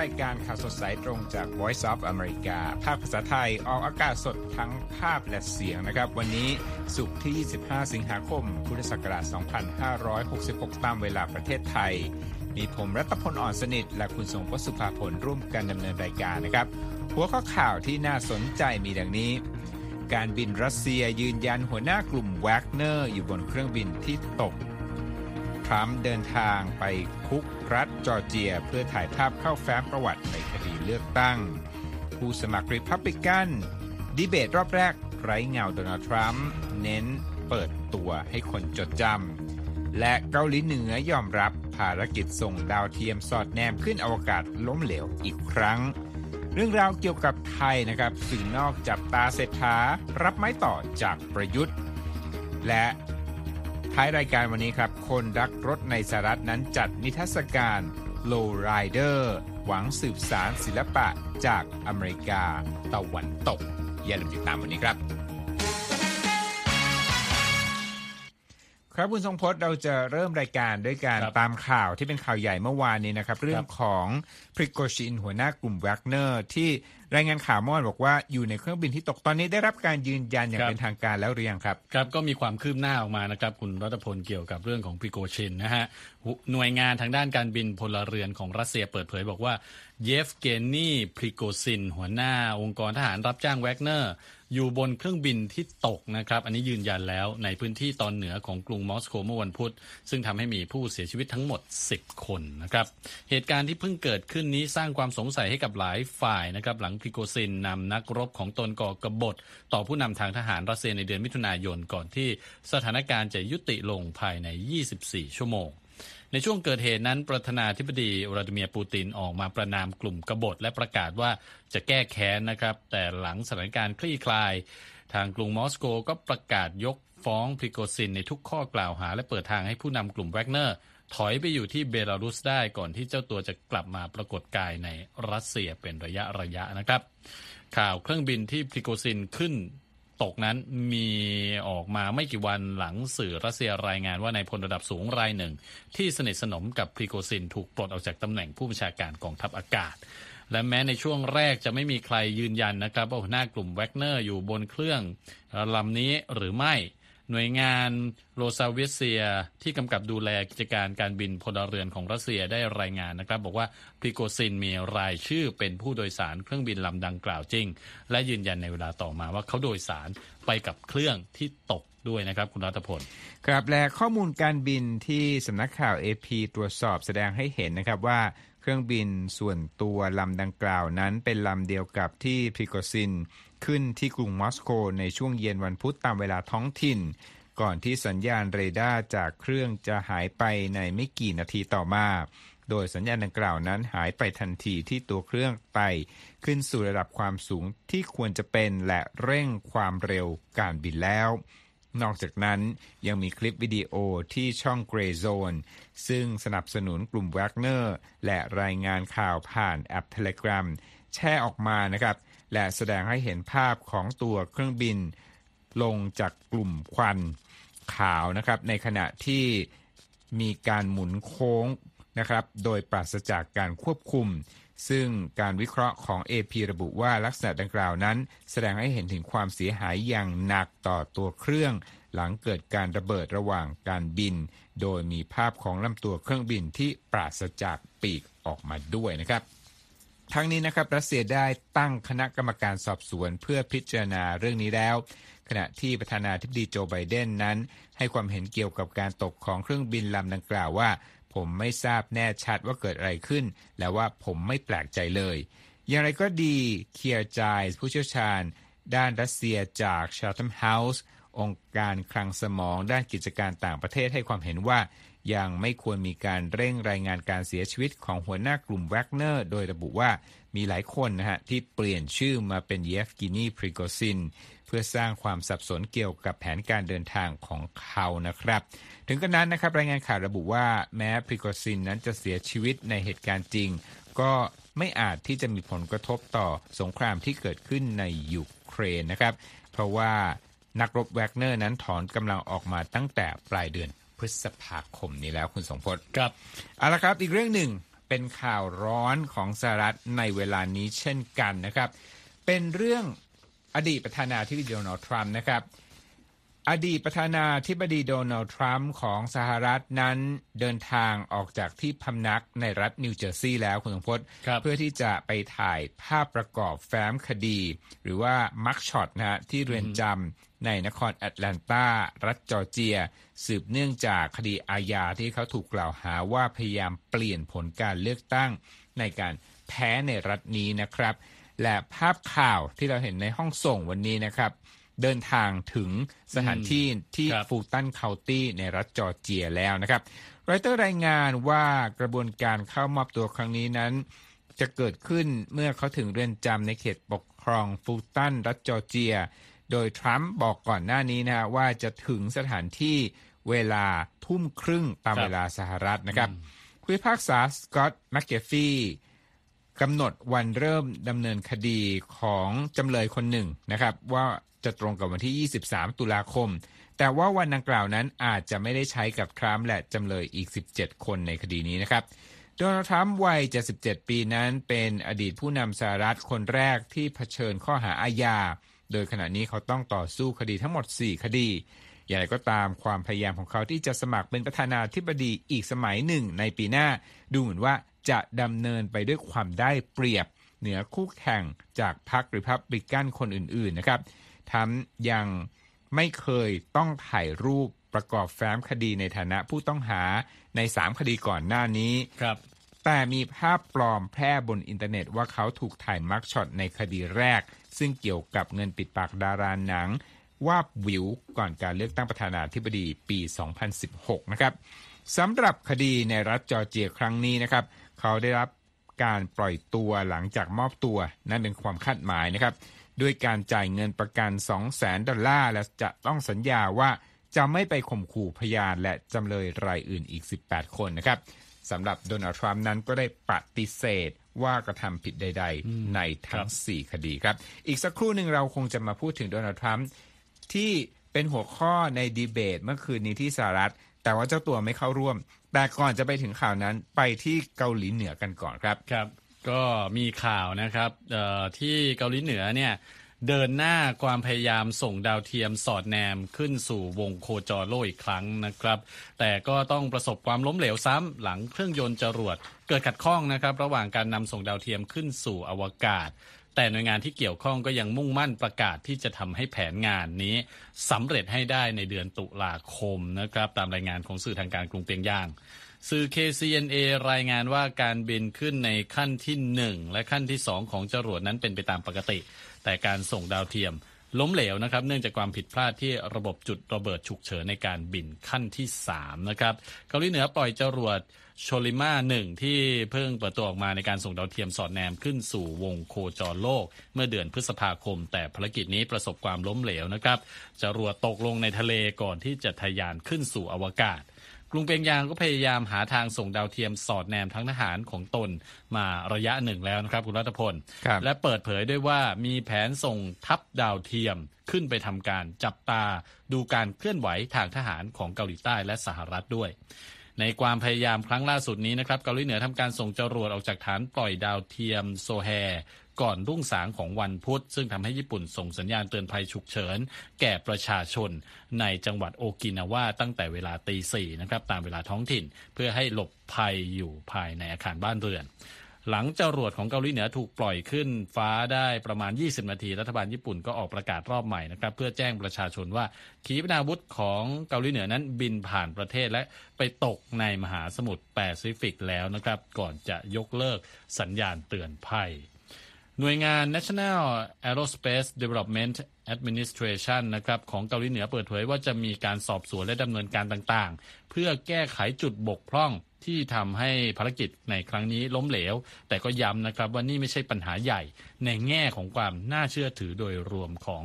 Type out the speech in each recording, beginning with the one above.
รายการข่าวสดสายตรงจาก Voice of America ภาคภาษาไทยออกอากาศสดทั้งภาพและเสียงนะครับ วันนี้ศุกร์ที่ 25 สิงหาคม พุทธศักราช 2566 ตามเวลาประเทศไทย มีผมรัตพลอ่อนสนิท และคุณทรงพจน์ สุภาผลร่วมกันดำเนินรายการนะครับ หัวข้อข่าวที่น่าสนใจมีดังนี้ การบินรัสเซียยืนยันหัวหน้ากลุ่มแวกเนอร์อยู่บนเครื่องบินที่ตกทรัมป์เดินทางไปคุก รัฐจอร์เจีย เพื่อถ่ายภาพเข้าแฟ้มประวัติในคดีเลือกตั้ง ผู้สมัครริพับลิกัน ดีเบตรอบแรก ไร้เงาโดนัลด์ทรัมป์เน้นเปิดตัวให้คนจดจำและเกาหลีเหนือยอมรับภารกิจส่งดาวเทียมสอดแนมขึ้นอวกาศล้มเหลวอีกครั้ง เรื่องราวเกี่ยวกับไทยนะครับ สื่อนอกจับตาเศรษฐารับไม้ต่อจากประยุทธ์ และ ท้ายรายการวันนี้ครับ คนรักรถในสหรัฐนั้นจัดนิทรรศการ Low Rider หวังสืบสารศิลปะจากอเมริกาตะวันตก อย่าลืมติดตามวันนี้ครับ ครับคุณทรงพจน์เราจะเริ่มรายการด้วยการครับตามข่าวที่เป็นข่าวใหญ่เมื่อวานนี้นะครับ เรื่องของพริโกชินหัวหน้ากลุ่มแวกเนอร์ที่รายงานข่าวเมื่อวานบอกว่าอยู่ในเครื่องบินที่ตกตอนนี้ได้รับการยืนยันอย่างครับเป็นทางการแล้วหรือยังครับครับก็มีความคืบหน้าออกมานะครับ คุณรัตพลเกี่ยวกับเรื่องของพริโกชินนะฮะหุหน่วยงานทางด้านการบินพลเรือนของรัสเซียเปิดเผยบอกว่าเยฟเกนีพริโกซินหัวหน้าองค์กรทหารรับจ้างแวกเนอร์ อยู่บนเครื่องบินที่ตกนะครับ อันนี้ยืนยันแล้วในพื้นที่ตอนเหนือของกรุงมอสโกเมื่อวันพุธ ซึ่งทำให้มีผู้เสียชีวิตทั้งหมด 10 คนนะครับ เหตุการณ์ที่เพิ่งเกิดขึ้นนี้สร้างความสงสัยให้กับหลายฝ่ายนะครับ หลังพริโกซินนำนักรบของตนก่อกบฏ ต่อผู้นำทางทหารรัสเซียในเดือนมิถุนายนก่อนที่สถานการณ์จะยุติลงภายใน 24 ชั่วโมง ในช่วงเกิดเหตุนั้นประธานาธิบดีวลาดิเมียร์ปูตินออกมาประณามกลุ่มกบฏและประกาศว่าจะแก้แค้นนะครับ แต่หลังสถานการณ์คลี่คลาย ทางกรุงมอสโกก็ประกาศยกฟ้องพริโกซินในทุกข้อกล่าวหา และเปิดทางให้ผู้นำกลุ่มแวกเนอร์ถอยไปอยู่ที่เบลารุสได้ก่อนที่เจ้าตัวจะกลับมาปรากฏกายในรัสเซียเป็นระยะระยะนะครับ ข่าวเครื่องบินที่พริโกซินขึ้น ตกนั้นมีออกมาไม่กี่วันหลังสื่อรัสเซียรายงานว่านายพลระดับสูงรายหนึ่ง ที่สนิทสนมกับพริโกซินถูกปลดออกจากตำแหน่งผู้บัญชาการกองทัพอากาศ และแม้ในช่วงแรกจะไม่มีใครยืนยันนะครับว่าหัวหน้ากลุ่มแวกเนอร์อยู่บนเครื่องลำนี้หรือไม่ หน่วยงานโรซาเวียตเซียที่กำกับดูแลกิจการการบินพลเรือนของรัสเซียได้รายงานนะครับ บอกว่าพริโกซินมีรายชื่อเป็นผู้โดยสารเครื่องบินลำดังกล่าวจริง และยืนยันในเวลาต่อมาว่าเขาโดยสารไปกับเครื่องที่ตกด้วยนะครับคุณรัฐพลครับและข้อมูลการบินที่สำนักข่าว AP ตรวจสอบแสดงให้เห็นนะครับว่าเครื่องบินส่วนตัวลำดังกล่าวนั้นเป็นลำเดียวกับที่พริโกซิน ขึ้นที่กรุงมอสโกในช่วงเย็นวันพุธตามเวลาท้องถิ่น ก่อนที่สัญญาณเรดาร์จากเครื่องจะหายไปในไม่กี่นาทีต่อมา โดยสัญญาณดังกล่าวนั้นหายไปทันทีที่ตัวเครื่องไต่ขึ้นสู่ระดับความสูงที่ควรจะเป็นและเร่งความเร็วการบินแล้วนอกจากนั้นยังมีคลิปวิดีโอที่ช่อง Grey Zone ซึ่งสนับสนุนกลุ่มแวกเนอร์ และรายงานข่าวผ่านแอป Telegram แชร์ออกมานะครับ และแสดงให้เห็นภาพของตัวเครื่องบินลงจากกลุ่มควันขาวนะครับ ในขณะที่มีการหมุนโค้งนะครับ โดยปราศจากการควบคุม ซึ่งการวิเคราะห์ของ AP ระบุว่าลักษณะดังกล่าวนั้น แสดงให้เห็นถึงความเสียหายอย่างหนักต่อตัวเครื่อง หลังเกิดการระเบิดระหว่างการบิน โดยมีภาพของลำตัวเครื่องบินที่ปราศจากปีกออกมาด้วยนะครับ ทั้งนี้นะครับรัสเซียได้ตั้งคณะกรรมการสอบสวนเพื่อพิจารณาเรื่องนี้แล้ว ขณะที่ประธานาธิบดีโจไบเดนนั้น ให้ความเห็นเกี่ยวกับการตกของเครื่องบินลำดังกล่าวว่า ผมไม่ทราบแน่ชัดว่าเกิดอะไรขึ้น และว่าผมไม่แปลกใจเลย อย่างไรก็ดีเคียร์จายผู้เชี่ยวชาญ ด้านรัสเซียจาก Chatham House องค์การคลังสมองด้านกิจการต่างประเทศให้ความเห็นว่า ยังไม่ควรมีการเร่งรายงานการเสียชีวิตของหัวหน้ากลุ่มแวกเนอร์ โดยระบุว่ามีหลายคนนะฮะที่เปลี่ยนชื่อมาเป็นเยฟกินีพริโกซิน เพื่อสร้างความสับสนเกี่ยวกับแผนการเดินทางของเขานะครับ ถึงกระนั้นนะครับรายงานข่าวระบุว่าแม้พริโกซินนั้นจะเสียชีวิตในเหตุการณ์จริง ก็ไม่อาจที่จะมีผลกระทบต่อสงครามที่เกิดขึ้นในยูเครนนะครับ เพราะว่า นักรบแวกเนอร์นั้นถอนกำลังออกมาตั้งแต่ปลายเดือนพฤษภาคมนี้แล้วคุณทรงพจน์ครับเอาละครับอีกเรื่องหนึ่งเป็นข่าวร้อนของสหรัฐในเวลานี้เช่นกันนะครับ เป็นเรื่องอดีตประธานาธิบดีโดนัลด์ทรัมป์นะครับ อดีตประธานาธิบดีโดนัลด์ทรัมป์ของสหรัฐนั้นเดินทางออกจากที่พำนักในรัฐนิวเจอร์ซีย์แล้วคุณทรงพจน์เพื่อที่จะไปถ่ายภาพประกอบแฟ้มคดี หรือว่า mugshot นะฮะที่เรือนจำ ในนครแอตแลนตารัฐจอร์เจีย สืบเนื่องจากคดีอาญาที่เขาถูกกล่าวหาว่าพยายามเปลี่ยนผลการเลือกตั้งในการแพ้ในรัฐนี้นะครับ และภาพข่าวที่เราเห็นในห้องส่งวันนี้นะครับ เดินทางถึงสถานที่ที่ฟูลตันเคาน์ตี้ในรัฐจอร์เจียแล้วนะครับรอยเตอร์รายงานว่ากระบวนการเข้ามอบตัวครั้งนี้นั้น จะเกิดขึ้นเมื่อเขาถึงเรือนจำในเขตปกครองฟูตันรัฐจอร์เจีย โดยทรัมป์บอกก่อนหน้านี้นะว่าจะถึงสถานที่เวลาทุ่มครึ่งตามเวลาสหรัฐนะครับผู้พิพากษาสกอตต์แมคเกฟีกำหนดวันเริ่มดำเนินคดีของจำเลยคนหนึ่งนะครับ ว่าจะตรงกับวันที่ 23 ตุลาคม แต่ว่าวันดังกล่าวนั้นอาจจะไม่ได้ใช้กับทรัมป์และจำเลยอีก 17 คนในคดีนี้นะครับโดนัลด์ทรัมป์วัย 77 ปีนั้นเป็นอดีตผู้นำสหรัฐคนแรกที่เผชิญข้อหาอาญา โดยขณะนี้เขาต้องต่อสู้คดีทั้งหมด 4 คดี อย่างไรก็ตามความพยายามของเขาที่จะสมัครเป็นประธานาธิบดีอีกสมัยหนึ่งในปีหน้า ดูเหมือนว่าจะดำเนินไปด้วยความได้เปรียบ เหนือคู่แข่งจากพรรคริพับลิกันคนอื่นๆนะครับทั้งยังไม่เคยต้องถ่ายรูปประกอบแฟ้มคดีในฐานะผู้ต้องหาใน 3 คดีก่อนหน้านี้ครับ แต่มีภาพปลอมแพร่บนอินเทอร์เน็ตว่าเขาถูกถ่าย mugshot ในคดีแรก ซึ่งเกี่ยวกับเงินปิดปากดาราหนังวาบหวิวก่อนการเลือกตั้งประธานาธิบดีปี 2016 นะครับสำหรับคดีในรัฐจอร์เจียครั้งนี้นะครับ เขาได้รับการปล่อยตัวหลังจากมอบตัว นั่นเป็นความคาดหมายนะครับ ด้วยการจ่ายเงินประกัน 2 0 0แสนดอลลาร์ และจะต้องสัญญาว่าจะไม่ไปข่มขู่พยานและจำเลยรายอื่นอีก 18 คนนะครับ สำหรับโดนัลด์ทรัมป์นั้นก็ได้ปฏิเสธว่ากระทำผิดใด ๆ ในทั้ง 4 คดีครับ อีกสักครู่หนึ่งเราคงจะมาพูดถึงโดนัลด์ทรัมป์ที่เป็นหัวข้อในดีเบตเมื่อคืนนี้ที่สหรัฐ แต่ว่าเจ้าตัวไม่เข้าร่วม แต่ก่อนจะไปถึงข่าวนั้นไปที่เกาหลีเหนือกันก่อนครับ ครับ ก็มีข่าวนะครับที่เกาหลีเหนือเนี่ย เดินหน้าความพยายามส่งดาวเทียมสอดแนมขึ้นสู่วงโคจรโลกอีกครั้งนะครับ แต่ก็ต้องประสบความล้มเหลวซ้ำหลังเครื่องยนต์จรวดเกิดขัดข้องนะครับ ระหว่างการนำส่งดาวเทียมขึ้นสู่อวกาศ แต่หน่วยงานที่เกี่ยวข้องก็ยังมุ่งมั่นประกาศที่จะทำให้แผนงานนี้สำเร็จให้ได้ในเดือนตุลาคมนะครับ ตามรายงานของสื่อทางการกรุงเปียงย่างสื่อ KCNA รายงานว่าการบินขึ้นในขั้นที่ 1 และขั้นที่ 2 ของจรวดนั้นเป็นไปตามปกติ แต่การส่งดาวเทียมล้มเหลวนะครับ เนื่องจากความผิดพลาดที่ระบบจุดระเบิดฉุกเฉินในการบินขั้นที่ 3 นะครับเกาหลีเหนือปล่อยจรวดโชลิมาหนึ่งที่เพิ่งเปิดตัวออกมาในการส่งดาวเทียมสอดแนมขึ้นสู่วงโคจรโลก เมื่อเดือนพฤษภาคม แต่ภารกิจนี้ประสบความล้มเหลวนะครับจรวดตกลงในทะเลก่อนที่จะทะยานขึ้นสู่อวกาศ รุงเปียงยางก็พยายามหาทางส่งดาวเทียมสอดแนมทั้งทหารของตนมาระยะหนึ่งแล้วนะครับคุณรัตพล และเปิดเผยด้วยว่ามีแผนส่งทัพดาวเทียมขึ้นไปทำการจับตาดูการเคลื่อนไหวทางทหารของเกาหลีใต้และสหรัฐด้วยในความพยายามครั้งล่าสุดนี้นะครับเกาหลีเหนือทำการส่งจรวดออกจากฐานปล่อยดาวเทียมโซแฮ ก่อนรุ่งสางของวันพุธ ซึ่งทำให้ญี่ปุ่นส่งสัญญาณเตือนภัยฉุกเฉิน แก่ประชาชนในจังหวัดโอกินาวาตั้งแต่เวลาตีสี่นะครับตามเวลาท้องถิ่น เพื่อให้หลบภัยอยู่ภายในอาคารบ้านเรือนหลังจรวดของเกาหลีเหนือถูกปล่อยขึ้นฟ้าได้ประมาณ 20 นาที รัฐบาลญี่ปุ่นก็ออกประกาศรอบใหม่นะครับ เพื่อแจ้งประชาชนว่า ขีปนาวุธของเกาหลีเหนือนั้นบินผ่านประเทศและไปตกในมหาสมุทรแปซิฟิกแล้วนะครับ ก่อนจะยกเลิกสัญญาณเตือนภัย หน่วยงาน National Aerospace Development Administration นะครับของเกาหลีเหนือเปิดเผยว่าจะมีการสอบสวนและดำเนินการต่างๆ เพื่อแก้ไขจุดบกพร่อง ที่ทำให้ภารกิจในครั้งนี้ล้มเหลว แต่ก็ย้ำนะครับว่านี่ไม่ใช่ปัญหาใหญ่ในแง่ของความน่าเชื่อถือโดยรวมของ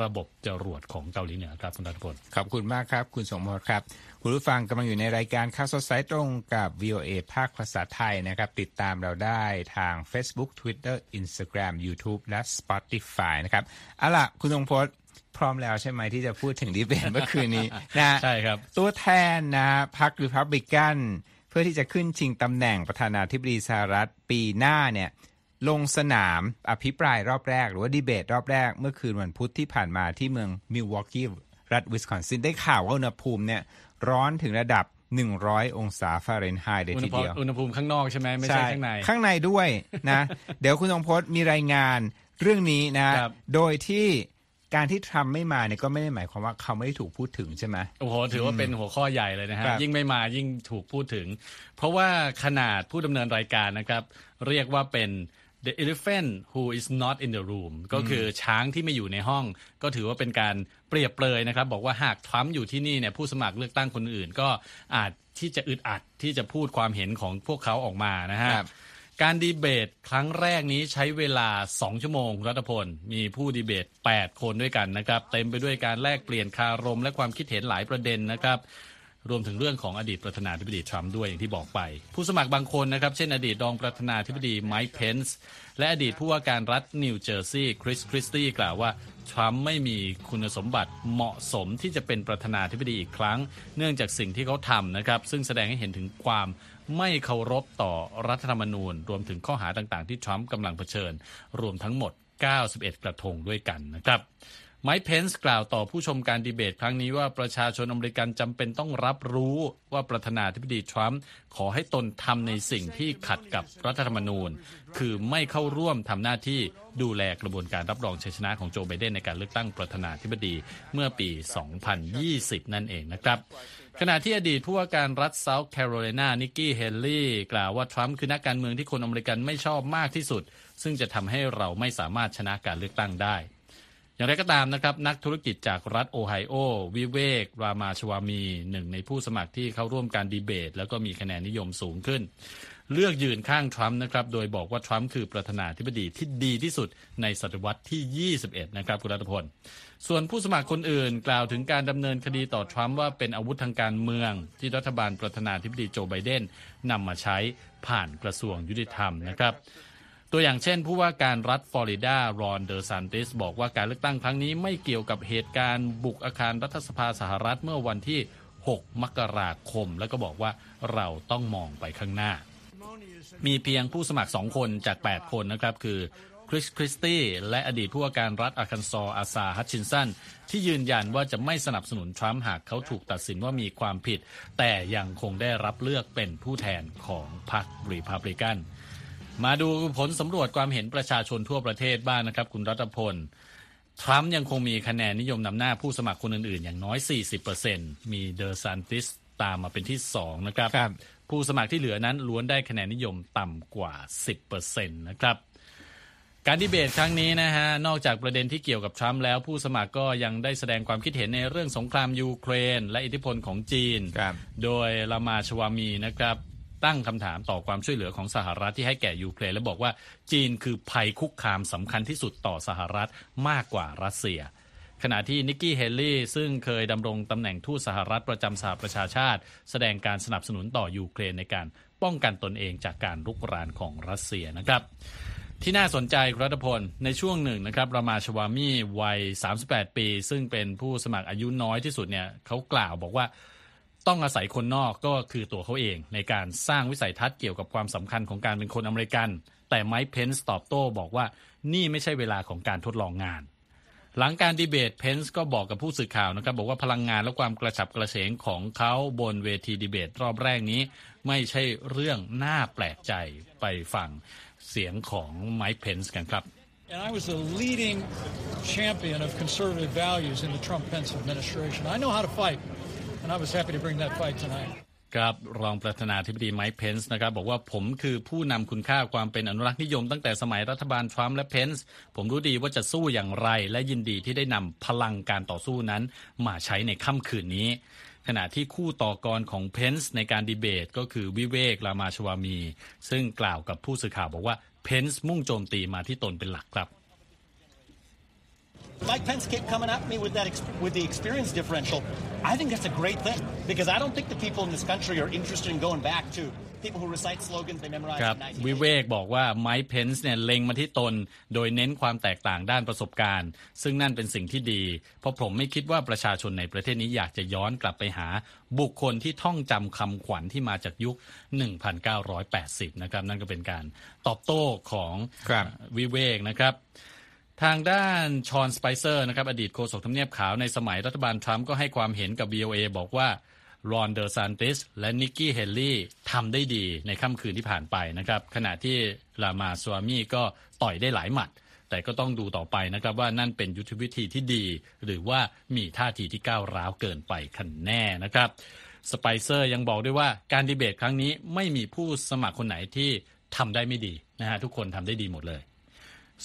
ระบบจรวดของเกาหลีเหนือครับคุณรัตพลขอบคุณมากครับ คุณสมบูรณ์ครับ คุณผู้ฟังกำลังอยู่ในรายการข่าวสดสายตรงกับ VOA ภาคภาษาไทยนะครับ ติดตามเราได้ทาง Facebook Twitter Instagram YouTube และ Spotify นะครับเอาล่ะคุณทรงพจน์พร้อมแล้วใช่ไหมที่จะพูดถึงดีเบตเมื่อคืนนี้นะใช่ครับ ตัวแทนนะพรรครีพับลิกัน เพื่อที่จะขึ้นชิงตำแหน่งประธานาธิบดีสหรัฐปีหน้าเนี่ยลงสนามอภิปรายรอบแรก หรือว่าดีเบตรอบแรก เมื่อคืนวันพุธที่ผ่านมาที่เมืองมิลวอกกี้รัฐวิสคอนซินได้ข่าวว่าอุณหภูมิเนี่ยร้อนถึงระดับ 100 องศาฟาเรนไฮต์เลยทีเดียว อุณหภูมิข้างนอกใช่ไหมไม่ใช่ข้างใน ข้างในด้วยนะ เดี๋ยวคุณทองพจน์มีรายงานเรื่องนี้นะครับโดยที่ การที่ทรัมป์ไม่มาเนี่ยก็ไม่ได้หมายความว่าเขาไม่ได้ถูกพูดถึงใช่ไหมโอ้โหถือว่าเป็นหัวข้อใหญ่เลยนะฮะครับยิ่งไม่มายิ่งถูกพูดถึง เพราะว่าขนาดผู้ดำเนินรายการนะครับ เรียกว่าเป็น the elephant who is not in the room ก็คือช้างที่ไม่อยู่ในห้อง ก็ถือว่าเป็นการเปรียบเปรยนะครับ บอกว่าหากทรัมป์อยู่ที่นี่เนี่ยผู้สมัครเลือกตั้งคนอื่น ก็อาจที่จะอึดอัดที่จะพูดความเห็นของพวกเขาออกมานะฮะครับ การดีเบตครั้งแรกนี้ใช้เวลา 2 ชั่วโมงรัฐพล มีผู้ดีเบต 8 คนด้วยกันนะครับ เต็มไปด้วยการแลกเปลี่ยนคารมและความคิดเห็นหลายประเด็นนะครับ รวมถึงเรื่องของอดีตประธานาธิบดีทรัมป์ด้วยอย่างที่บอกไป ผู้สมัครบางคนนะครับ เช่นอดีตรองประธานาธิบดีไมค์เพนส์และอดีตผู้ว่าการรัฐนิวเจอร์ซีย์คริสคริสตี้กล่าวว่าทรัมป์ไม่มีคุณสมบัติเหมาะสมที่จะเป็นประธานาธิบดีอีกครั้ง เนื่องจากสิ่งที่เขาทำนะครับซึ่งแสดงให้เห็นถึงความ ไม่เคารพต่อรัฐธรรมนูญ รวมถึงข้อหาต่างๆ ที่ทรัมป์กำลังเผชิญ รวมทั้งหมด 91 กระทงด้วยกันนะครับไมค์เพนส์กล่าวต่อผู้ชมการดีเบตครั้งนี้ว่าประชาชนอเมริกันจำเป็นต้องรับรู้ว่าประธานาธิบดีทรัมป์ขอให้ตนทำในสิ่งที่ขัดกับรัฐธรรมนูญ คือไม่เข้าร่วมทำหน้าที่ดูแลกระบวนการรับรองชัยชนะของโจไบเดนในการเลือกตั้งประธานาธิบดีเมื่อปี 2020 นั่นเองนะครับ ขณะที่อดีตผู้ว่าการรัฐเซาท์แคโรไลนานิกกี้เฮลีย์กล่าวว่าทรัมป์คือนักการเมืองที่คนอเมริกันไม่ชอบมากที่สุด ซึ่งจะทำให้เราไม่สามารถชนะการเลือกตั้งได้ อย่างไรก็ตามนะครับ นักธุรกิจจากรัฐโอไฮโอ วิเวก รามาชวามี หนึ่งในผู้สมัครที่เข้าร่วมการดีเบต แล้วก็มีคะแนนนิยมสูงขึ้น เลือกยืนข้างทรัมป์นะครับโดยบอกว่าทรัมป์คือประธานาธิบดีที่ดีที่สุดในศตวรรษที่ 21 นะครับคุณรัฐพล ส่วนผู้สมัครคนอื่นกล่าวถึงการดำเนินคดีต่อทรัมป์ว่าเป็นอาวุธทางการเมือง ที่รัฐบาลประธานาธิบดีโจไบเดนนำมาใช้ผ่านกระทรวงยุติธรรมนะครับตัวอย่างเช่นผู้ว่าการรัฐฟลอริดารอนเดอซานติสบอกว่าการเลือกตั้งครั้งนี้ไม่เกี่ยวกับเหตุการณ์บุกอาคารรัฐสภาสหรัฐเมื่อวันที่ 6 มกราคม แล้วก็บอกว่าเราต้องมองไปข้างหน้า มีเพียงผู้สมัครสองคนจาก 8 คนนะครับ คือคริสคริสตี้และอดีตผู้ว่าการรัฐอาคันซออาซาฮัตชินสันที่ยืนยันว่าจะไม่สนับสนุนทรัมป์หากเขาถูกตัดสินว่ามีความผิด แต่ยังคงได้รับเลือกเป็นผู้แทนของพรรครีพับลิกัน มาดูผลสำรวจความเห็นประชาชนทั่วประเทศบ้างนะครับ คุณรัตพลทรัมป์ยังคงมีคะแนนนิยมนำหน้าผู้สมัครคนอื่นๆ อย่างน้อย 40%มีเดอร์ซันติสตามมาเป็นที่ 2 นะครับครับ ผู้สมัครที่เหลือนั้นล้วนได้คะแนนนิยมต่ำกว่า 10%นะครับการดีเบตครั้งนี้นะฮะ นอกจากประเด็นที่เกี่ยวกับทรัมป์แล้วผู้สมัครก็ยังได้แสดงความคิดเห็นในเรื่องสงครามยูเครน และอิทธิพลของจีนครับโดยรามาชวามีนะครับ ตั้งคำถามต่อความช่วยเหลือของสหรัฐที่ให้แก่ยูเครน และบอกว่าจีนคือภัยคุกคามสำคัญที่สุดต่อสหรัฐมากกว่ารัสเซีย ขณะที่นิกกี้เฮลีย์ซึ่งเคยดำรงตำแหน่งทูตสหรัฐประจำสหประชาชาติ แสดงการสนับสนุนต่อยูเครนในการป้องกันตนเองจากการรุกรานของรัสเซียนะครับที่น่าสนใจรัฐพล ในช่วงหนึ่งนะครับรามาชวามีวัย 38 ปี ซึ่งเป็นผู้สมัครอายุน้อยที่สุดเนี่ยเขากล่าวบอกว่าต้องอาศัยคนนอกก็คือตัวเขาเอง ในการสร้างวิสัยทัศน์เกี่ยวกับความสำคัญของการเป็นคนอเมริกัน แต่ไมค์เพนส์ตอบโต้บอกว่านี่ไม่ใช่เวลาของการทดลองงาน หลังการดีเบตเพนส์ก็บอกกับผู้สื่อข่าวนะครับบอกว่าพลังงานและความกระฉับกระเฉงของเขาบนเวทีดีเบตรอบแรกนี้ ไม่ใช่เรื่องน่าแปลกใจไปฟังเสียงของไมค์เพนส์กันครับ And I was a leading champion of conservative values in the Trump Pence administration. I know how to fight, and I was happy to bring that fight tonight. ครับรองประธานาธิบดีไมค์เพนส์นะครับบอกว่าผมคือผู้นำคุณค่าความเป็นอนุรักษ์นิยมตั้งแต่สมัยรัฐบาลทรัมป์และเพนส์ผมรู้ดีว่าจะสู้อย่างไร และยินดีที่ได้นำพลังการต่อสู้นั้น มาใช้ในค่ำคืนนี้ ขณะที่คู่ต่อกรของเพนส์ในการดีเบตก็คือวิเวก รามาชวามี ซึ่งกล่าวกับผู้สื่อข่าวบอกว่าเพนส์มุ่งโจมตีมาที่ตนเป็นหลักครับ Mike Pence kept coming at me with that with the experience differential. I think that's a great thing because I don't think the people in this country are interested in going back to people who recite slogans they memorized ครับ in 1980. วิเวกบอกว่าไมค์เพนส์เนี่ยเล็งมาที่ตน โดยเน้นความแตกต่างด้านประสบการณ์ ซึ่งนั่นเป็นสิ่งที่ดี เพราะผมไม่คิดว่าประชาชนในประเทศนี้อยากจะย้อนกลับไปหาบุคคลที่ท่องจำคำขวัญที่มาจากยุค 1980 นะครับ นั่นก็เป็นการตอบโต้ของครับวิเวกนะครับ ทางด้านชอนสไปเซอร์นะครับอดีตโฆษกทำเนียบขาวในสมัยรัฐบาลทรัมป์ก็ให้ความเห็นกับ VOA บอกว่ารอนเดอร์ซานติสและนิกกี้เฮลลี่ทำได้ดีในค่ำคืนที่ผ่านไปนะครับ ขณะที่ลามาสวามีก็ต่อยได้หลายหมัด แต่ก็ต้องดูต่อไปนะครับว่านั่นเป็นยุทธวิธีที่ดี หรือว่ามีท่าทีที่ก้าวร้าวเกินไปคันแน่นะครับสไปเซอร์ยังบอกด้วยว่าการดีเบตครั้งนี้ไม่มีผู้สมัครคนไหนที่ทำได้ไม่ดีนะฮะทุกคนทำได้ดีหมดเลย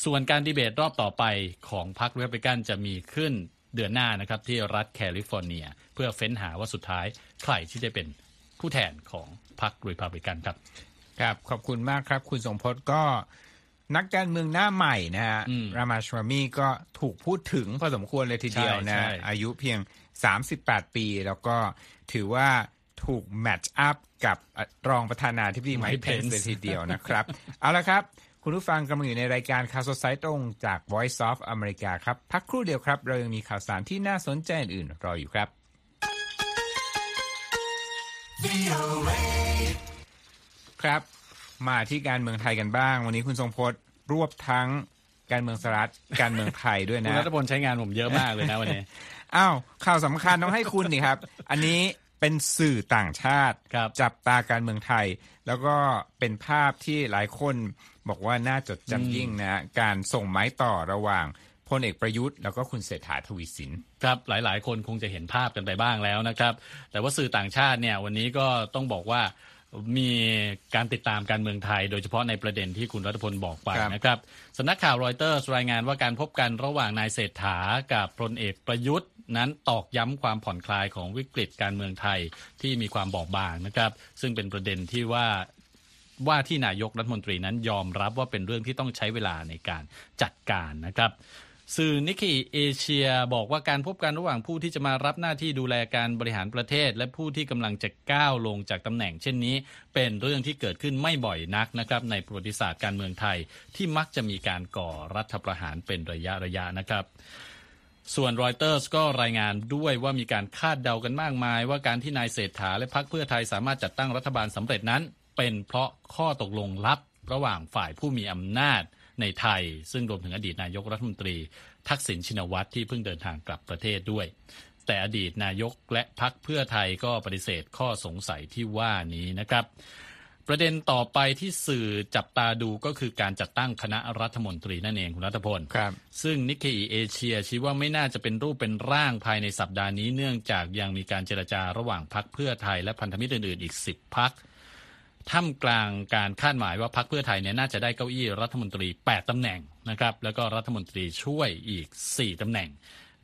ส่วนการดีเบตรอบต่อไปของพรรครีพับลิกันจะมีขึ้นเดือนหน้านะครับที่รัฐแคลิฟอร์เนีย เพื่อเฟ้นหาว่าสุดท้ายใครที่จะเป็นผู้แทนของพรรครีพับลิกันครับ ครับ ขอบคุณมากครับ คุณทรงพจน์ก็นักการเมืองหน้าใหม่นะฮะอืมรามาสวามีก็ถูกพูดถึงพอสมควรเลยทีเดียวใช่นะใช่อายุเพียง 38 ปี แล้วก็ถือว่าถูกแมทช์อัพกับรองประธานาธิบดีไมค์เพนส์เลยทีเดียวนะครับ เอาละครับ คุณผู้ฟังกำลังอยู่ในรายการข่าวสดสายตรงจาก Voice of America ครับ พักครู่เดียวครับ เรายังมีข่าวสารที่น่าสนใจอื่นๆรออยู่ครับ ครับ มาที่การเมืองไทยกันบ้าง วันนี้คุณทรงพจน์รวบทั้งการเมืองสหรัฐการเมืองไทยด้วยคุณนะรัฐพลใช้งานผมเยอะมากเลยนะวันนี้อ้าวข่าวสำคัญต้องให้คุณนี่ครับ อันนี้ เป็นสื่อต่างชาติครับจับตาการเมืองไทย แล้วก็เป็นภาพที่หลายคนบอกว่าน่าจดจำยิ่งนะการส่งไม้ต่อระหว่างพลเอกประยุทธ์แล้วก็คุณเศรษฐาทวีสินครับหลาย ๆ คนคงจะเห็นภาพกันไปบ้างแล้วนะครับ แต่ว่าสื่อต่างชาติเนี่ยวันนี้ก็ต้องบอกว่า มีการติดตามการเมืองไทย โดยเฉพาะในประเด็นที่คุณรัฐพลบอกไปครับนะครับสำนักข่าวรอยเตอร์รายงานว่าการพบกันระหว่างนายเศรษฐากับพลเอกประยุทธ์นั้นตอกย้ำความผ่อนคลายของวิกฤตการเมืองไทยที่มีความบอบบางนะครับ ซึ่งเป็นประเด็นที่ว่าว่าที่นายกรัฐมนตรีนั้นยอมรับว่าเป็นเรื่องที่ต้องใช้เวลาในการจัดการนะครับ สื่อนิกเกิเอเชียบอกว่าการพบกันระหว่างผู้ที่จะมารับหน้าที่ดูแลการบริหารประเทศ และผู้ที่กำลังจะก้าวลงจากตำแหน่งเช่นนี้ เป็นเรื่องที่เกิดขึ้นไม่บ่อยนักนะครับในประวัติศาสตร์การเมืองไทย ที่มักจะมีการก่อรัฐประหารเป็นระยะระยะนะครับส่วนรอยเตอร์สก็รายงานด้วยว่ามีการคาดเดากันมากมาย ว่าการที่นายเศรษฐาและพรรคเพื่อไทยสามารถจัดตั้งรัฐบาลสำเร็จนั้น เป็นเพราะข้อตกลงลับระหว่างฝ่ายผู้มีอำนาจ ในไทย ซึ่งรวมถึงอดีตนายกรัฐมนตรี ทักษิณชินวัตรที่เพิ่งเดินทางกลับประเทศด้วย แต่อดีตนายกและพรรคเพื่อไทยก็ปฏิเสธข้อสงสัยที่ว่านี้นะครับ ประเด็นต่อไปที่สื่อจับตาดูก็คือการจัดตั้งคณะรัฐมนตรีนั่นเองคุณรัฐพลครับ ซึ่งนิกเกอีเอเชียชี้ว่าไม่น่าจะเป็นรูปเป็นร่างภายในสัปดาห์นี้ เนื่องจากยังมีการเจรจาระหว่างพักเพื่อไทยและพันธมิตรอื่นๆอีก 10พัก ท่ามกลางการคาดหมายว่าพักเพื่อไทยเนี่ยน่าจะได้เก้าอี้รัฐมนตรี 8ตำแหน่งนะครับ แล้วก็รัฐมนตรีช่วยอีก 4ตำแหน่ง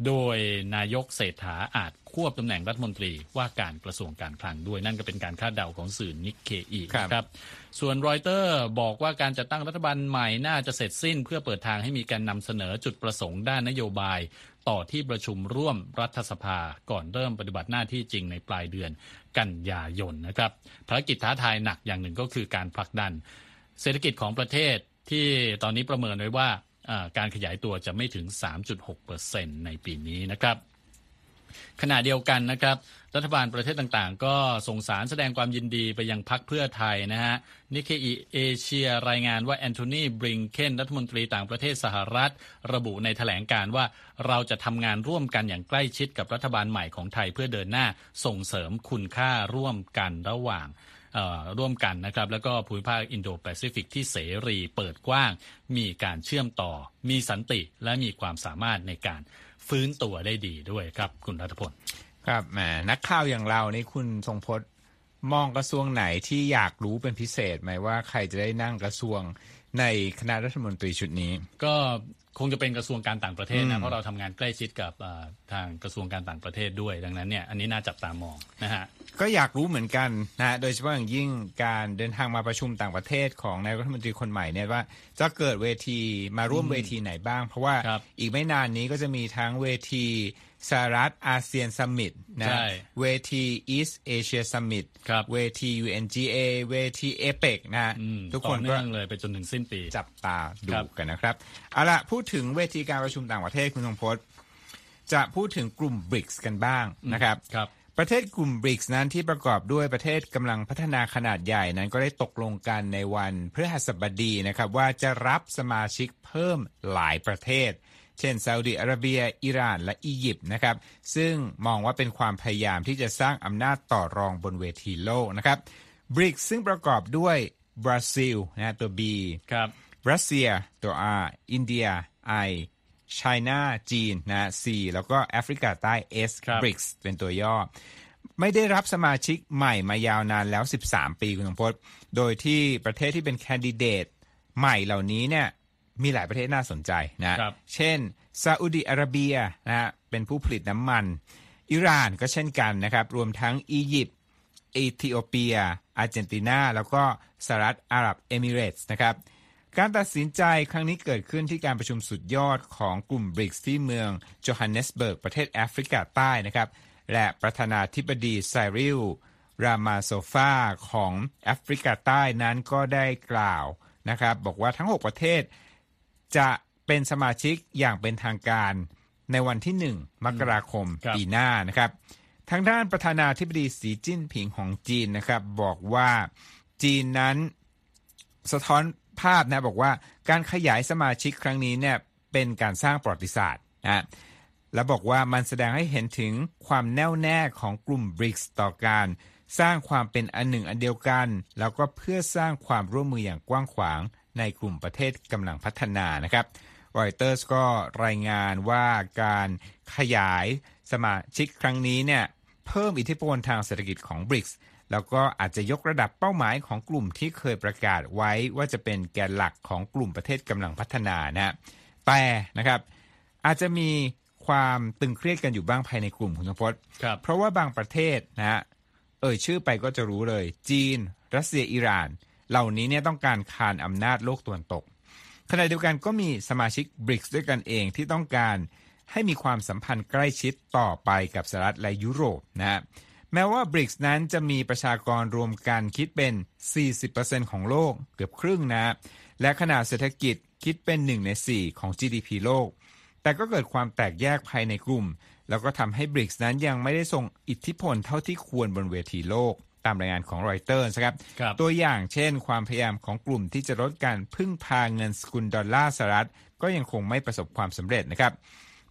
โดยนายกเศรษฐาอาจควบตำแหน่งรัฐมนตรีว่าการกระทรวงการคลังด้วยนั่นก็เป็นการคาดเดาของสื่อนิกเคอีครับนะครับ ส่วนรอยเตอร์บอกว่าการจัดตั้งรัฐบาลใหม่น่าจะเสร็จสิ้น เพื่อเปิดทางให้มีการนำเสนอจุดประสงค์ด้านนโยบาย ต่อที่ประชุมร่วมรัฐสภาก่อนเริ่มปฏิบัติหน้าที่จริงในปลายเดือนกันยายนนะครับภารกิจท้าทายหนักอย่างหนึ่งก็คือการผลักดัน เศรษฐกิจของประเทศที่ตอนนี้ประเมินไว้ว่าการขยายตัวจะไม่ถึง 3.6%ในปีนี้นะครับ ขณะเดียวกันนะครับรัฐบาลประเทศต่างๆ ก็ส่งสารแสดงความยินดีไปยังพรรคเพื่อไทยนะฮะนิเคอีเอเชียรายงานว่าแอนโทนีบลิงเคนรัฐมนตรีต่างประเทศสหรัฐ ระบุในแถลงการณ์ว่าเราจะทำงานร่วมกันอย่างใกล้ชิดกับรัฐบาลใหม่ของไทยเพื่อเดินหน้าส่งเสริมคุณค่าร่วมกันระหว่างร่วมกันนะครับแล้วก็ภูมิภาคอินโดแปซิฟิกที่เสรีเปิดกว้าง มีการเชื่อมต่อ มีสันติ และมีความสามารถในการ ฟื้นตัวได้ดีด้วยครับ คุณรัฐพลครับแหมนักข่าวอย่างเรานี่คุณทรงพจน์มองกระทรวงไหนที่อยากรู้เป็นพิเศษไหมว่าใครจะได้นั่งกระทรวงในคณะรัฐมนตรีชุดนี้ ก็ คงจะเป็นกระทรวงการต่างประเทศนะ เพราะเราทำงานใกล้ชิดกับอ่าทางกระทรวงการต่างประเทศด้วย ดังนั้นเนี่ยอันนี้น่าจับตามองนะฮะก็อยากรู้เหมือนกันนะฮะโดยเฉพาะอย่างยิ่งการเดินทางมาประชุมต่างประเทศของนายกรัฐมนตรีคนใหม่เนี่ยว่า จะเกิดเวทีมาร่วมเวทีไหนบ้าง เพราะว่าครับอีกไม่นานนี้ก็จะมีทั้งเวที สหรัฐอาเซียนซัมมิตนะใช่เวที East Asia Summit ครับเวที UNGA เวที APEC นะฮะอืมทุกคต่อนก็เนื่องเลยไปจนถึงสิ้นปีจับตาดูครับกันนะครับเอาละพูดถึงเวทีการประชุมต่างประเทศคุณทงพจน์จะพูดถึงกลุ่ม BRICS กันบ้างนะครับครับประเทศกลุ่ม BRICS นั้นที่ประกอบด้วยประเทศกำลังพัฒนาขนาดใหญ่นั้นก็ได้ตกลงกันในวันพฤหัสบดีนะครับว่าจะรับสมาชิกเพิ่มหลายประเทศ เช่นซาอุดิอาระเบีย อิหร่าน และอียิปต์นะครับซึ่งมองว่าเป็นความพยายามที่จะสร้างอำนาจต่อรองบนเวทีโลกนะครับ BRICS ซึ่งประกอบด้วยบราซิลนะฮะตัว B ครับรัสเซียตัว R อินเดีย I ไชน่าจีนนะ C แล้วก็แอฟริกาใต้ S ครับ BRICS เป็นตัวย่อ ไม่ได้รับสมาชิกใหม่มายาวนานแล้ว 13 ปีคุณสมพศโดยที่ประเทศที่เป็นแคนดิเดตใหม่เหล่านี้เนี่ย มีหลายประเทศน่าสนใจนะครับเช่นซาอุดิอาระเบียนะฮะเป็นผู้ผลิตน้ำมัน อิหร่านก็เช่นกันนะครับ รวมทั้งอียิปต์เอธิโอเปีย อาร์เจนตินา แล้วก็สหรัฐอาหรับเอมิเรตส์นะครับการตัดสินใจครั้งนี้เกิดขึ้นที่การประชุมสุดยอดของกลุ่มบริกส์ที่เมืองโจฮันเนสเบิร์กประเทศแอฟริกาใต้นะครับ และประธานาธิบดีไซริล รามาโซฟาของแอฟริกาใต้นั้นก็ได้กล่าวนะครับ บอกว่าทั้ง 6 ประเทศ จะเป็นสมาชิกอย่างเป็นทางการในวันที่ 1 มกราคมครับปีหน้านะครับ ทางด้านประธานาธิบดีสีจิ้นผิงของจีนนะครับ บอกว่าจีนนั้นสะท้อนภาพนะบอกว่าการขยายสมาชิกครั้งนี้เนี่ยเป็นการสร้างประวัติศาสตร์นะและบอกว่ามันแสดงให้เห็นถึงความแน่วแน่ของกลุ่มบริกส์ต่อการสร้างความเป็นอันหนึ่งอันเดียวกัน แล้วก็เพื่อสร้างความร่วมมืออย่างกว้างขวาง ในกลุ่มประเทศกำลังพัฒนานะครับรอยเตอร์สก็รายงานว่าการขยายสมาชิกครั้งนี้เนี่ยเพิ่มอิทธิพลทางเศรษฐกิจของบริกส์แล้วก็อาจจะยกระดับเป้าหมายของกลุ่มที่เคยประกาศไว้ว่าจะเป็นแกนหลักของกลุ่มประเทศกำลังพัฒนานะแต่นะครับ อาจจะมีความตึงเครียดกันอยู่บ้างภายในกลุ่มคุณสมพศครับเพราะว่าบางประเทศนะฮะเอ่ยชื่อไปก็จะรู้เลย จีน รัสเซียอิหร่าน เหล่านี้เนี่ยต้องการคานอำนาจโลกตะวันตก ขณะเดียวกันก็มีสมาชิกบริกส์ด้วยกันเองที่ต้องการให้มีความสัมพันธ์ใกล้ชิดต่อไปกับสหรัฐและยุโรปนะฮะแม้ว่าบริกส์นั้นจะมีประชากรรวมกันคิดเป็น 40%ของโลกเกือบครึ่งนะฮะและขนาดเศรษฐกิจคิดเป็น 1 ใน 4 ของ GDP โลก แต่ก็เกิดความแตกแยกภายในกลุ่ม แล้วก็ทำให้บริกส์นั้นยังไม่ได้ส่งอิทธิพลเท่าที่ควรบนเวทีโลก ตามรายงานของรอยเตอร์นะครับครับ ตัวอย่างเช่น ความพยายามของกลุ่มที่จะลดการพึ่งพาเงินสกุลดอลลาร์สหรัฐก็ยังคงไม่ประสบความสำเร็จนะครับ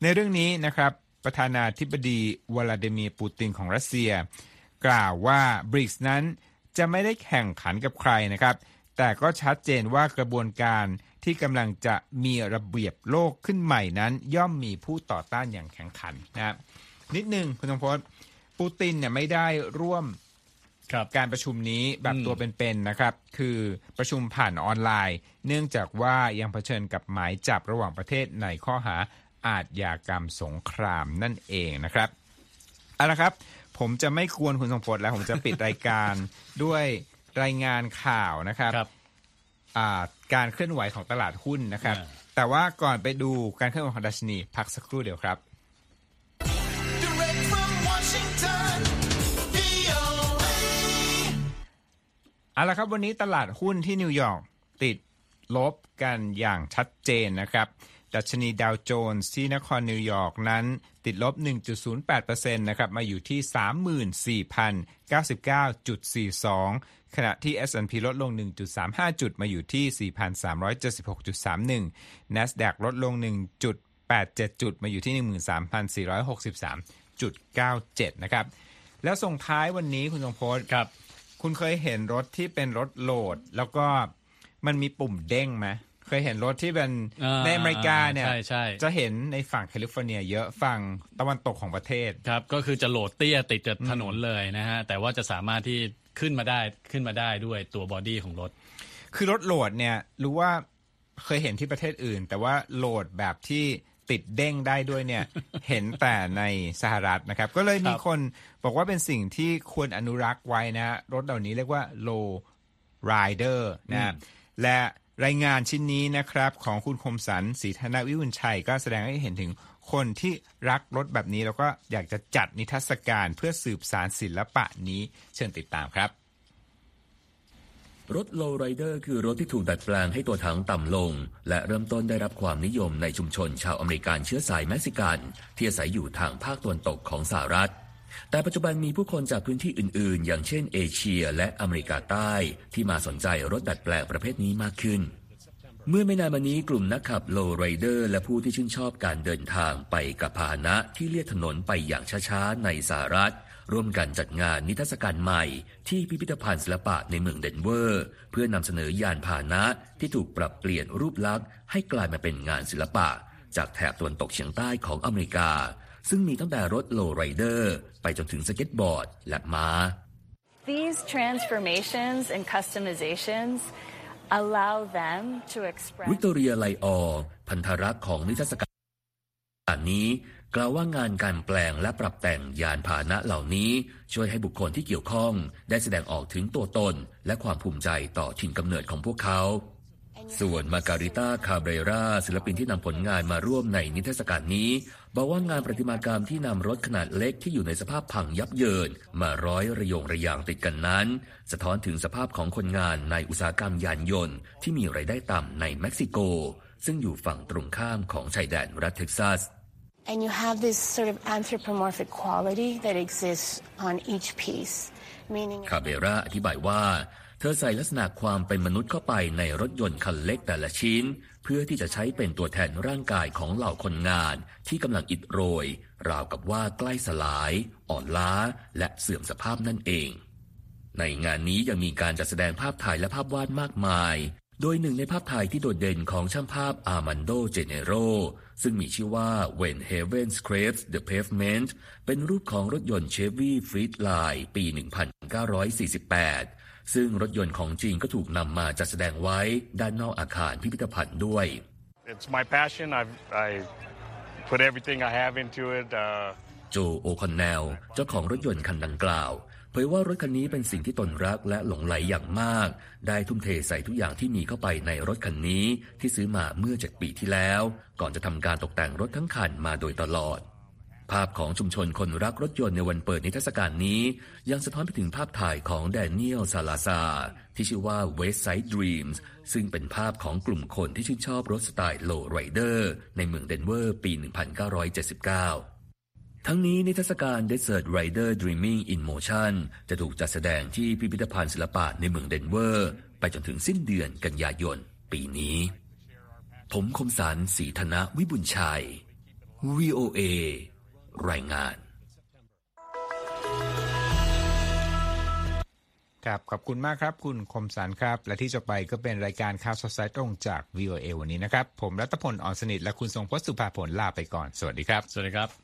ในเรื่องนี้นะครับประธานาธิบดีวลาดิเมียร์ปูตินของรัสเซีย กล่าวว่าบริกส์นั้นจะไม่ได้แข่งขันกับใครนะครับ แต่ก็ชัดเจนว่ากระบวนการที่กำลังจะมีระเบียบโลกขึ้นใหม่นั้น ย่อมมีผู้ต่อต้านอย่างแข็งขันนะครับนิดนึงคุณธงพจน์ปูตินเนี่ยไม่ได้ร่วมครับ การประชุมนี้แบบอืมตัวเป็นๆนะครับ คือประชุมผ่านออนไลน์ เนื่องจากว่ายังเผชิญกับหมายจับระหว่างประเทศในข้อหาอาทยากรรมสงครามนั่นเองนะครับเอาละครับ ผมจะไม่ควรคุณสมพศแล้ว ผมจะปิดรายการด้วยรายงานข่าวนะครับครับอ่าการเคลื่อนไหวของตลาดหุ้นนะครับอ่าแต่ว่าก่อนไปดูการเคลื่อนไหวของดัชนี พักสักครู่เดียวครับ เอาละครับวันนี้ตลาดหุ้นที่นิวยอร์กติดลบกันอย่างชัดเจนนะครับ ดัชนีดาวโจนส์ที่นครนิวยอร์กนั้นติดลบ 1.08%นะครับมาอยู่ที่ 34,099.42 ขณะที่ S&P ลดลง 1.35 จุดมาอยู่ที่ 4,376.31 NASDAQ ลดลง 1.87 จุดมาอยู่ที่ 13,463.97 นะครับ แล้วส่งท้ายวันนี้คุณทรงพจน์ครับ คุณเคยเห็นรถที่เป็นรถโหลด แล้วก็มันมีปุ่มเด้งไหมเคยเห็นรถที่เป็นอ่าในอเมริกาเนี่ยใช่ใช่จะเห็นในฝั่งแคลิฟอร์เนีย เยอะฝั่งตะวันตกของประเทศครับ ก็คือจะโหลดเตี้ยติดกับถนนเลยนะฮะ แต่ว่าจะสามารถที่ขึ้นมาได้ขึ้นมาได้ด้วยตัว body ของรถ คือรถโหลดเนี่ยรู้ว่าเคยเห็นที่ประเทศอื่น แต่ว่าโหลดแบบที่ ติดเด้งได้ด้วยเนี่ย เห็นแต่ในสหรัฐนะครับ ก็เลยมีครับคนบอกว่าเป็นสิ่งที่ควรอนุรักษ์ไว้นะฮะรถเหล่านี้เรียกว่า low rider นะฮะและรายงานชิ้นนี้นะครับ ของคุณคมสันศรีธนวิวุญชัย ก็แสดงให้เห็นถึงคนที่รักรถแบบนี้ แล้วก็อยากจะจัดนิทรรศการเพื่อสืบสารศิลปะนี้ เชิญติดตามครับ รถ Low Rider คือรถที่ถูกดัดแปลงให้ตัวถังต่ำลง และเริ่มต้นได้รับความนิยมในชุมชนชาวอเมริกันเชื้อสายเม็กซิกัน ที่อาศัยอยู่ทางภาคตะวันตกของสหรัฐ แต่ปัจจุบันมีผู้คนจากพื้นที่อื่น ๆ อย่างเช่นเอเชียและอเมริกาใต้ ที่มาสนใจรถดัดแปลงประเภทนี้มากขึ้น เมื่อไม่นานมานี้กลุ่มนักขับ lowrider และผู้ที่ชื่นชอบการเดินทางไปกับพาหนะที่เลียดถนนไปอย่างช้า ๆ ในสหรัฐ ร่วมกันจัดงานนิทรรศการใหม่ที่พิพิธภัณฑ์ศิลปะในเมืองเดนเวอร์ เพื่อนำเสนอยานพาหนะที่ถูกปรับเปลี่ยนรูปลักษณ์ให้กลายมาเป็นงานศิลปะ จากแถบตะวันตกเฉียงใต้ของอเมริกา ซึ่งมีตั้งแต่รถ lowrider ไปจนถึงสเก็ตบอร์ด และม้า These transformations and customizations allow them to express วิกตอเรียไลออร์ภัณฑารักษ์ของนิทรรศการนี้ กล่าวว่างานการแปลงและปรับแต่งยานพาหนะเหล่านี้ ช่วยให้บุคคลที่เกี่ยวข้อง ได้แสดงออกถึงตัวตน และความภูมิใจต่อถิ่นกำเนิดของพวกเขา ส่วนมาการิต้าคาเบรราศิลปินที่นำผลงานมาร่วมในนิทรรศการนี้ บอกว่างานประติมากรรมที่นำรถขนาดเล็กที่อยู่ในสภาพพังยับเยิน มาร้อยระยงระยางติดกันนั้น สะท้อนถึงสภาพของคนงานในอุตสาหกรรมยานยนต์ที่มีรายได้ต่ำในเม็กซิโก ซึ่งอยู่ฝั่งตรงข้ามของชายแดนรัฐเท็กซัส And you have this sort of anthropomorphic quality that exists on each piece, meaning คาเบราอธิบายว่า เธอใส่ลักษณะความเป็นมนุษย์เข้าไปในรถยนต์คันเล็กแต่ละชิ้น เพื่อที่จะใช้เป็นตัวแทนร่างกายของเหล่าคนงาน ที่กำลังอิดโรย ราวกับว่าใกล้สลาย อ่อนล้า และเสื่อมสภาพนั่นเอง ในงานนี้ยังมีการจัดแสดงภาพถ่ายและภาพวาดมากมาย โดยหนึ่งในภาพถ่ายที่โดดเด่นของช่างภาพอามันโด เจเนโร ซึ่งมีชื่อว่า When Heaven Scrapes the Pavement เป็นรูปของรถยนต์ Chevy Fleetline ปี 1948 ซึ่งรถยนต์ของจริงก็ถูกนำมาจัดแสดงไว้ด้านนอกอาคารพิพิธภัณฑ์ด้วย It's my passion. I've I put everything I have into it. Uh, โจโอคอนเนลเจ้าของรถยนต์คันดังกล่าว เผยว่ารถคันนี้เป็นสิ่งที่ตนรักและหลงไหลอย่างมาก ได้ทุ่มเทใส่ทุกอย่างที่มีเข้าไปในรถคันนี้ที่ซื้อมาเมื่อเจ็ดปีที่แล้ว ก่อนจะทำการตกแต่งรถทั้งคันมาโดยตลอด ภาพของชุมชนคนรักรถยนต์ในวันเปิดนิทรรศการนี้ ยังสะท้อนไปถึงภาพถ่ายของแดเนียลซาลาซาที่ชื่อว่า West Side Dreams ซึ่งเป็นภาพของกลุ่มคนที่ชื่นชอบรถสไตล์ lowrider ในเมืองเดนเวอร์ปี 1979 ทั้งนี้นิทรรศการ Desert Rider Dreaming in Motion จะถูกจัดแสดงที่พิพิธภัณฑ์ศิลปะในเมืองเดนเวอร์ ไปจนถึงสิ้นเดือนกันยายนปีนี้ ผมคมสารสีธนะวิบุญชัย VOA รายงานครับขอบคุณมากครับ คุณคมสันครับ และที่จะไปก็เป็นรายการข่าวสดสายตรงจาก VOA วันนี้นะครับ ผมรัตพลอ่อนสนิทและคุณทรงพจน์สุภาผลลาไปก่อน สวัสดีครับ สวัสดีครับ